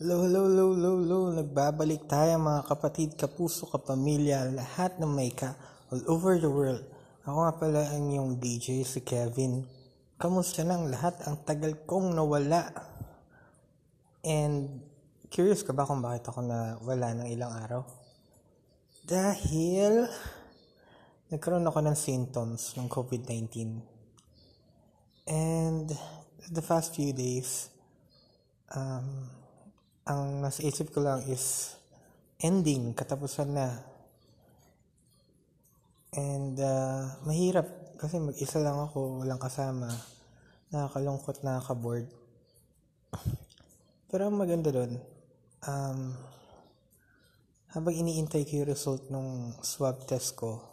Hello, hello, hello, hello, hello. Nagbabalik tayo mga kapatid, kapuso, kapamilya, lahat ng may ka all over the world. Ako nga pala ang yung DJ, si Kevin. Kamusta nang lahat? Ang tagal kong nawala. And curious ka ba kung bakit ako nawala ng ilang araw? Dahil nagkaroon ako ng symptoms ng COVID-19. And the past few days, um, ang nasa isip ko lang is ending, katapusan na. And uh, mahirap kasi mag-isa lang ako, walang kasama. Nakakalungkot, nakaka-bored. Pero ang maganda doon, um, habang iniintay ko yung result ng swab test ko,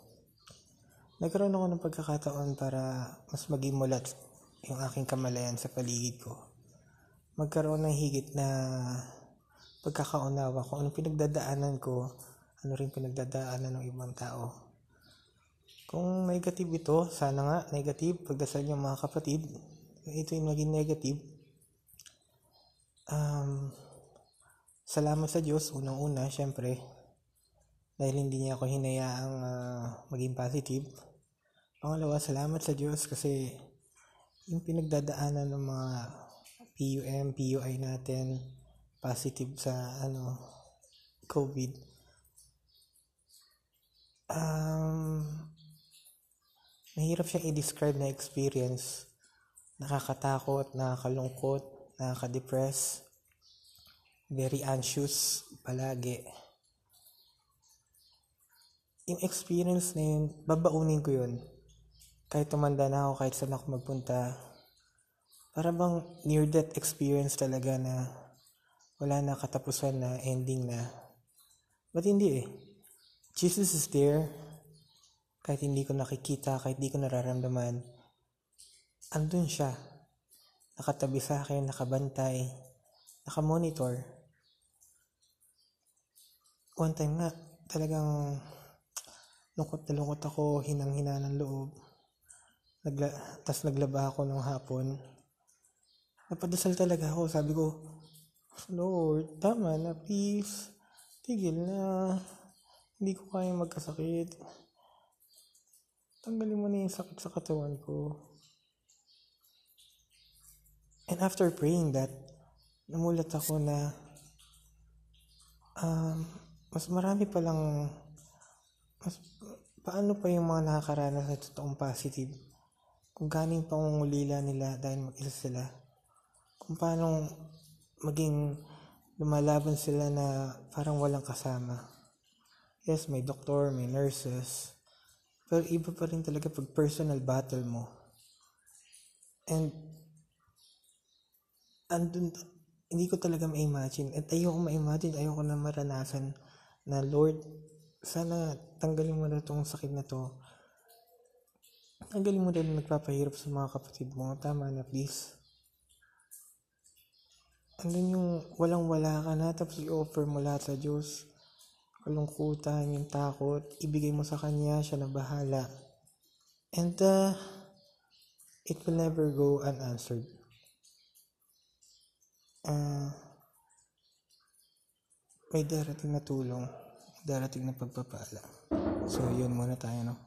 nagkaroon ako ng pagkakataon para mas maging mulat yung aking kamalayan sa paligid ko. Magkaroon ng higit na pagkakaunawa kung anong pinagdadaanan ko, ano rin pinagdadaanan ng ibang tao. Kung negative ito, sana nga negative, pagdasal niyo mga kapatid, ito yung maging negative. Um, salamat sa Diyos, unang-una, syempre, dahil hindi niya ako hinayaang uh, maging positive. Pangalawa, salamat sa Diyos kasi yung pinagdadaanan ng mga PUM, PUI natin, positive sa ano COVID. Um mahirap siyang i-describe na experience. Nakakatakot nakakalungkot nakaka-depress. Very anxious palagi. Yung experience na yun babaunin ko yun. Kahit tumanda na ako kahit saan ako magpunta. Para bang near death experience talaga na wala na katapusan na ending na. But hindi eh. Jesus is there. Kahit hindi ko nakikita, kahit hindi ko nararamdaman. Andun siya. Nakatabi sa akin, nakabantay, nakamonitor. One time nga, talagang lungkot na lungkot ako, hinang-hina ng loob. Nagla Tapos naglaba ako ng hapon. Napadasal talaga ako. Sabi ko, Lord, tama na, please. Tigil na. Hindi ko kaya magkasakit. Tanggalin mo na yung sakit sa katawan ko. And after praying that, namulat ako na um, mas marami palang mas paano pa yung mga nakakaranas sa totoong positive kung ganing pangungulila nila dahil mag-isa sila kung paano maging lumalaban sila na parang walang kasama. Yes, may doktor, may nurses. Pero iba pa rin talaga pag personal battle mo. And andun, hindi ko talaga ma-imagine. At ayoko ma-imagine, ayoko na maranasan na Lord, sana tanggalin mo na itong sakit na to. Tanggalin mo na nagpapahirap sa mga kapatid mo. Tama na, please andun yung walang-wala ka na, tapos i-offer mo lahat sa Diyos. Kalungkutan, yung takot, ibigay mo sa Kanya, siya na bahala. And uh, it will never go unanswered. Uh, may darating na tulong, darating na pagpapala. So, yun muna tayo, no?